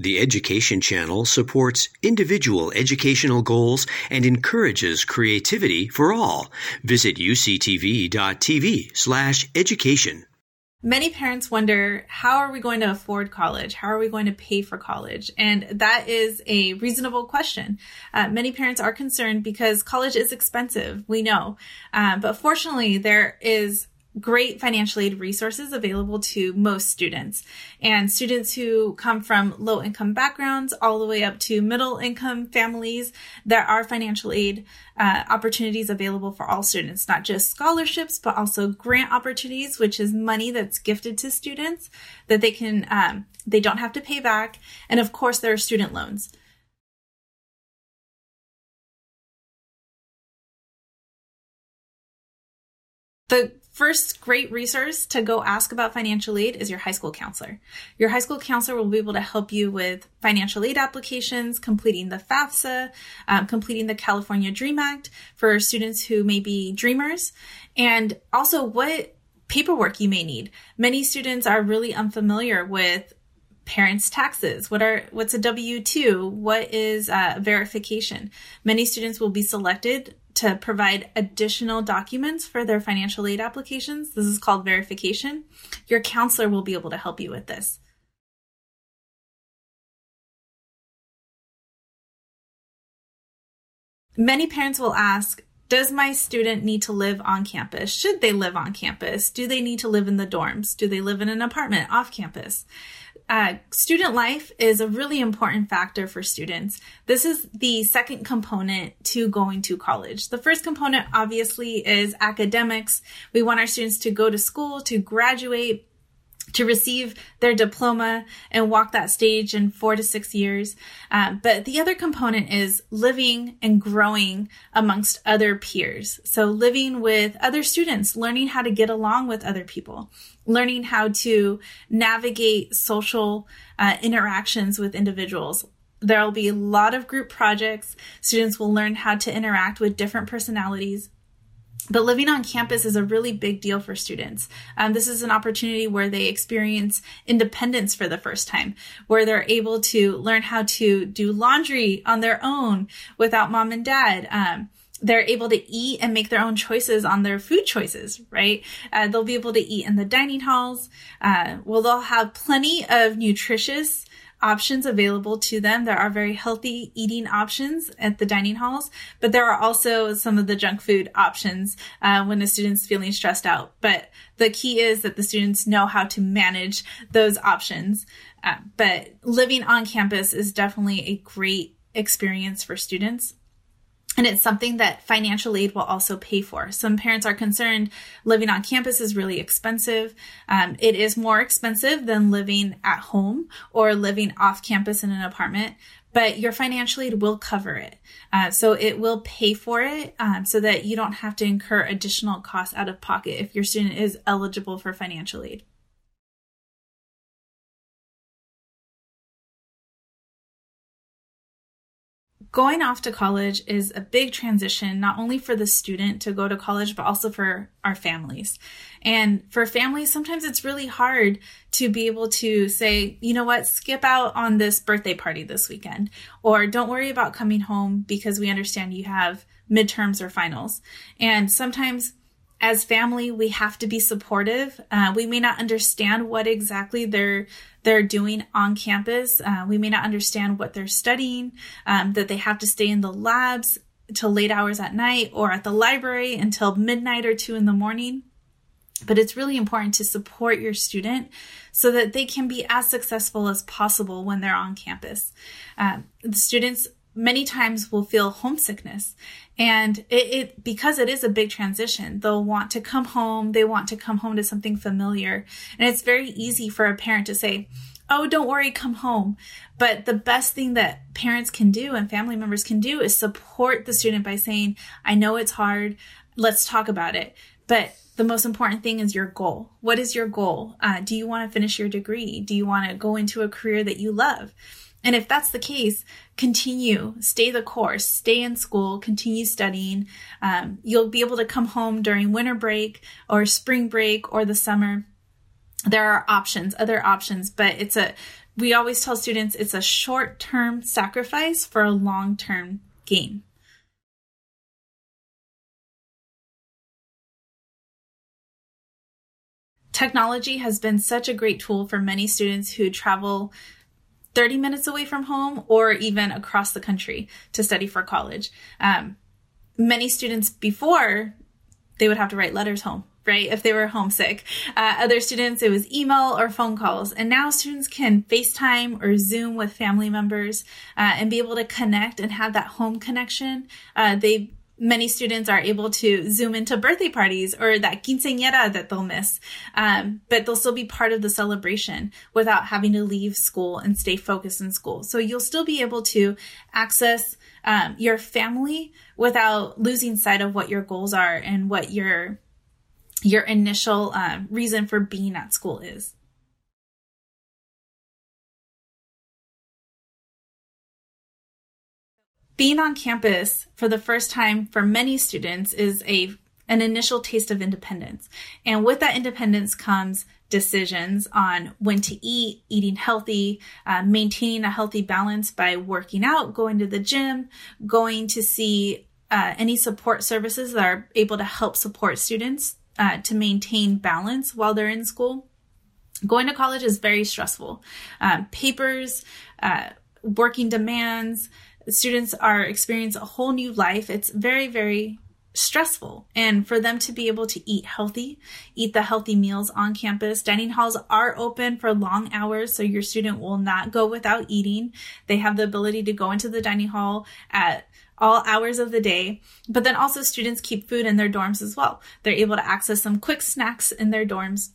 The Education Channel supports individual educational goals and encourages creativity for all. Visit uctv.tv slash education. Many parents wonder, how are we going to afford college? How are we going to pay for college? And that is a reasonable question. Uh, many parents are concerned because college is expensive, we know. Uh, but fortunately, there is great financial aid resources available to most students. And students who come from low income backgrounds all the way up to middle income families, there are financial aid uh, opportunities available for all students, not just scholarships, but also grant opportunities, which is money that's gifted to students that they can, um, they don't have to pay back. And of course, there are student loans. The First great resource to go ask about financial aid is your high school counselor. Your high school counselor will be able to help you with financial aid applications, completing the FAFSA, um, completing the California Dream Act for students who may be dreamers, and also what paperwork you may need. Many students are really unfamiliar with parents' taxes. What are what's a W two? What is uh, verification? Many students will be selected to provide additional documents for their financial aid applications. This is called verification. Your counselor will be able to help you with this. Many parents will ask, does my student need to live on campus? Should they live on campus? Do they need to live in the dorms? Do they live in an apartment off campus? Uh, student life is a really important factor for students. This is the second component to going to college. The first component, obviously, is academics. We want our students to go to school, to graduate, to receive their diploma and walk that stage in four to six years. Uh, but the other component is living and growing amongst other peers. So living with other students, learning how to get along with other people, learning how to navigate social uh, interactions with individuals. There will be a lot of group projects. Students will learn how to interact with different personalities, but living on campus is a really big deal for students. Um, this is an opportunity where they experience independence for the first time, where they're able to learn how to do laundry on their own without mom and dad. Um, they're able to eat and make their own choices on their food choices, right? Uh, they'll be able to eat in the dining halls. Uh, well, they'll have plenty of nutritious options available to them. There are very healthy eating options at the dining halls, but there are also some of the junk food options uh, when the student's feeling stressed out. But the key is that the students know how to manage those options. Uh, but living on campus is definitely a great experience for students. And it's something that financial aid will also pay for. Some parents are concerned living on campus is really expensive. Um, it is more expensive than living at home or living off campus in an apartment, but your financial aid will cover it. Uh, so it will pay for it um, so that you don't have to incur additional costs out of pocket if your student is eligible for financial aid. Going off to college is a big transition, not only for the student to go to college, but also for our families. And for families, sometimes it's really hard to be able to say, you know what, skip out on this birthday party this weekend, or don't worry about coming home because we understand you have midterms or finals. And sometimes as family, we have to be supportive. Uh, we may not understand what exactly they're they're doing on campus. Uh, we may not understand what they're studying. Um, that they have to stay in the labs till late hours at night or at the library until midnight or two in the morning. But it's really important to support your student so that they can be as successful as possible when they're on campus. Uh, the students many times will feel homesickness. And it, it, because it is a big transition they'll want to come home. They want to come home to something familiar. And it's very easy for a parent to say oh don't worry come home. But the best thing that parents can do and family members can do is support the student by saying i know it's hard. Let's talk about it. But the most important thing is your goal. What is your goal? Uh, do you want to finish your degree? Do you want to go into a career that you love and if that's the case, continue, stay the course, stay in school, continue studying. Um, you'll be able to come home during winter break or spring break or the summer. There are options, other options, but it's a we always tell students it's a short term sacrifice for a long term gain. Technology has been such a great tool for many students who travel 30 minutes away from home or even across the country to study for college. Um, many students before they would have to write letters home right? If they were homesick. Uh, other students, it was email or phone calls. And now students can FaceTime or Zoom with family members uh, and be able to connect and have that home connection. Uh, they many students are able to zoom into birthday parties or that quinceañera that they'll miss, um, but they'll still be part of the celebration without having to leave school and stay focused in school. So you'll still be able to access um, your family without losing sight of what your goals are and what your your initial um, reason for being at school is. Being on campus for the first time for many students is a an initial taste of independence. And with that independence comes decisions on when to eat, eating healthy, uh, maintaining a healthy balance by working out, going to the gym, going to see uh, any support services that are able to help support students uh, to maintain balance while they're in school. Going to college is very stressful. Um, papers, uh, working demands, students are experiencing a whole new life. It's very, very stressful. And for them to be able to eat healthy, eat the healthy meals on campus, dining halls are open for long hours, so your student will not go without eating. They have the ability to go into the dining hall at all hours of the day. But then also students keep food in their dorms as well. They're able to access some quick snacks in their dorms.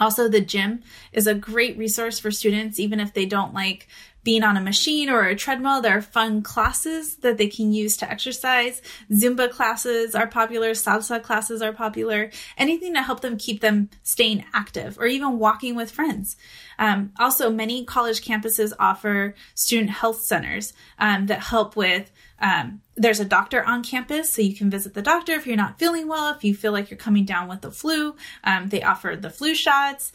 Also, the gym is a great resource for students, even if they don't like being on a machine or a treadmill. There are fun classes that they can use to exercise. Zumba classes are popular, salsa classes are popular, anything to help them keep them staying active or even walking with friends. Um, also, many college campuses offer student health centers um, that help with um, there's a doctor on campus, so you can visit the doctor if you're not feeling well, if you feel like you're coming down with the flu. Um, they offer the flu shots.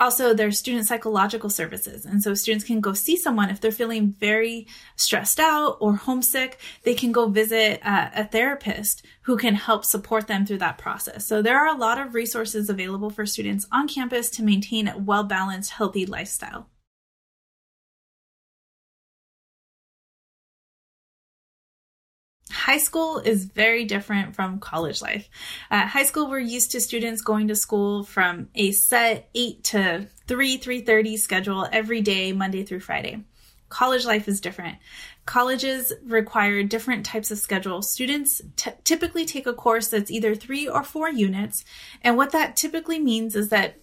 Also, there's student psychological services. And so students can go see someone if they're feeling very stressed out or homesick. They can go visit uh, a therapist who can help support them through that process. So there are a lot of resources available for students on campus to maintain a well balanced, healthy lifestyle. High school is very different from college life. At high school, we're used to students going to school from a set 8 to 3, 3.30 schedule every day, Monday through Friday. College life is different. Colleges require different types of schedule. Students t- typically take a course that's either three or four units. And what that typically means is that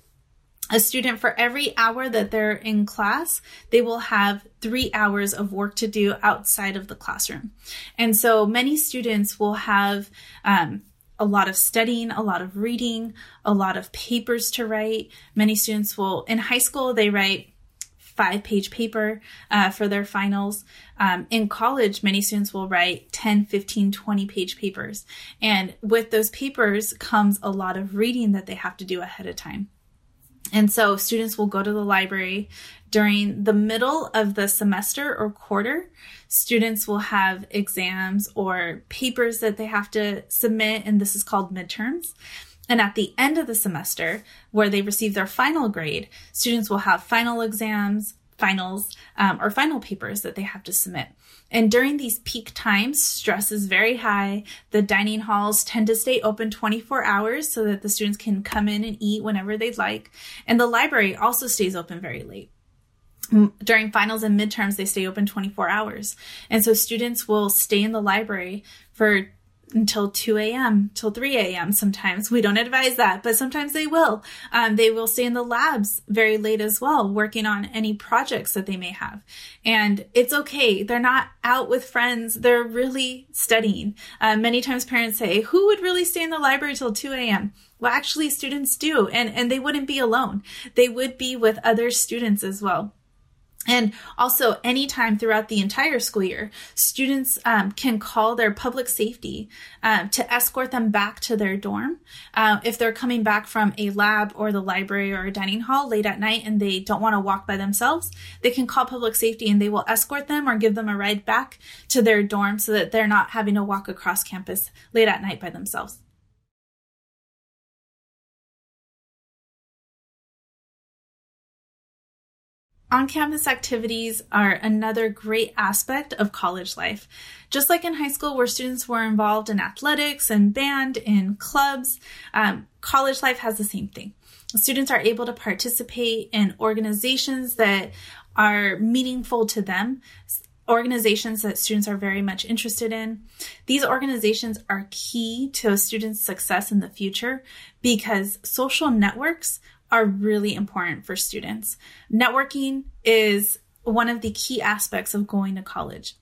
a student for every hour that they're in class, they will have three hours of work to do outside of the classroom. And so many students will have um, a lot of studying, a lot of reading, a lot of papers to write. Many students will, in high school, they write five page paper uh, for their finals. Um, in college, many students will write 10, 15, 20 page papers. And with those papers comes a lot of reading that they have to do ahead of time. And so students will go to the library during the middle of the semester or quarter. Students will have exams or papers that they have to submit, and this is called midterms. And at the end of the semester, where they receive their final grade, students will have final exams, finals, um, or final papers that they have to submit. And during these peak times, stress is very high. The dining halls tend to stay open 24 hours so that the students can come in and eat whenever they'd like. And the library also stays open very late. During finals and midterms, they stay open 24 hours. And so students will stay in the library for until 2 a.m., till 3 a.m. sometimes. We don't advise that, but sometimes they will. Um, they will stay in the labs very late as well, working on any projects that they may have. And it's okay. They're not out with friends. They're really studying. Uh, many times parents say, who would really stay in the library till 2 a.m.? Well, actually students do, and, and they wouldn't be alone. They would be with other students as well. And also, anytime throughout the entire school year, students um, can call their public safety uh, to escort them back to their dorm. Uh, if they're coming back from a lab or the library or a dining hall late at night and they don't want to walk by themselves, they can call public safety and they will escort them or give them a ride back to their dorm so that they're not having to walk across campus late at night by themselves. On campus activities are another great aspect of college life. Just like in high school, where students were involved in athletics and band and clubs, um, college life has the same thing. Students are able to participate in organizations that are meaningful to them, organizations that students are very much interested in. These organizations are key to a student's success in the future because social networks are really important for students. Networking is one of the key aspects of going to college.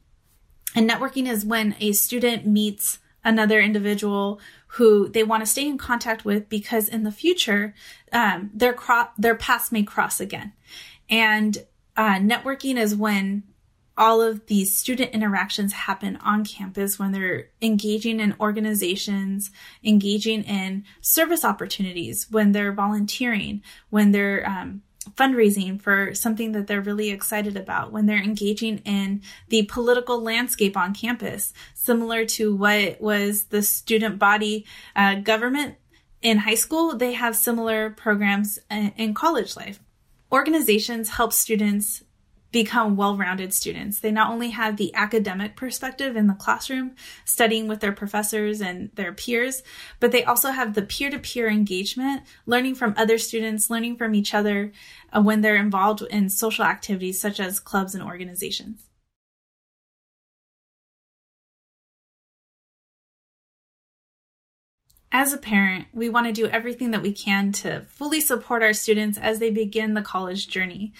And networking is when a student meets another individual who they want to stay in contact with because in the future um, their cro- their paths may cross again. And uh, networking is when all of these student interactions happen on campus when they're engaging in organizations, engaging in service opportunities, when they're volunteering, when they're um, fundraising for something that they're really excited about, when they're engaging in the political landscape on campus, similar to what was the student body uh, government in high school, they have similar programs uh, in college life. Organizations help students become well rounded students. They not only have the academic perspective in the classroom, studying with their professors and their peers, but they also have the peer to peer engagement, learning from other students, learning from each other uh, when they're involved in social activities such as clubs and organizations. As a parent, we want to do everything that we can to fully support our students as they begin the college journey.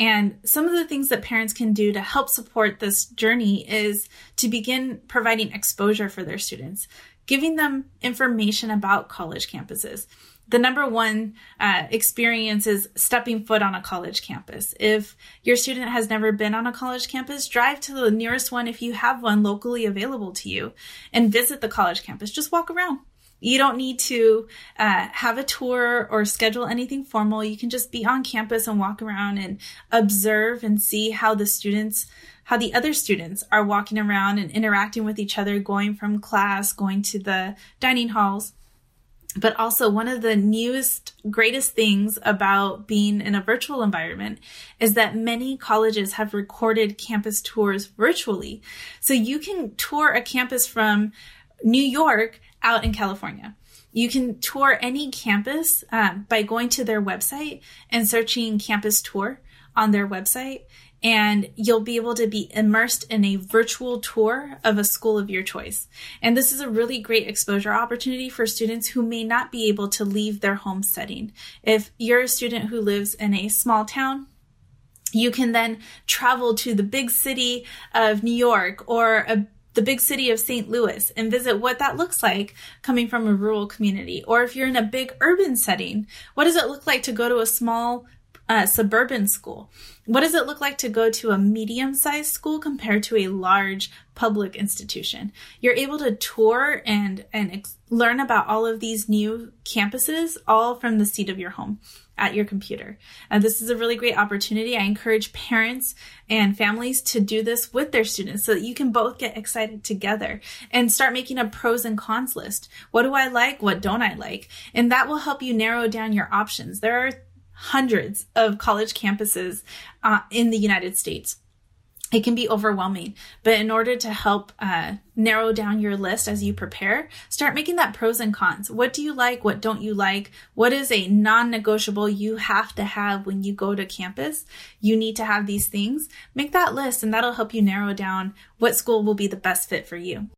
And some of the things that parents can do to help support this journey is to begin providing exposure for their students, giving them information about college campuses. The number one uh, experience is stepping foot on a college campus. If your student has never been on a college campus, drive to the nearest one if you have one locally available to you and visit the college campus. Just walk around you don't need to uh, have a tour or schedule anything formal. You can just be on campus and walk around and observe and see how the students, how the other students are walking around and interacting with each other, going from class, going to the dining halls. But also, one of the newest, greatest things about being in a virtual environment is that many colleges have recorded campus tours virtually. So you can tour a campus from New York out in California. You can tour any campus um, by going to their website and searching campus tour on their website, and you'll be able to be immersed in a virtual tour of a school of your choice. And this is a really great exposure opportunity for students who may not be able to leave their home setting. If you're a student who lives in a small town, you can then travel to the big city of New York or a the big city of St. Louis and visit what that looks like coming from a rural community. Or if you're in a big urban setting, what does it look like to go to a small uh, suburban school? What does it look like to go to a medium sized school compared to a large public institution? You're able to tour and, and ex- learn about all of these new campuses all from the seat of your home at your computer. And this is a really great opportunity. I encourage parents and families to do this with their students so that you can both get excited together and start making a pros and cons list. What do I like? What don't I like? And that will help you narrow down your options. There are hundreds of college campuses uh, in the United States it can be overwhelming. But in order to help uh, narrow down your list as you prepare, start making that pros and cons. What do you like? What don't you like? What is a non negotiable you have to have when you go to campus? You need to have these things. Make that list, and that'll help you narrow down what school will be the best fit for you.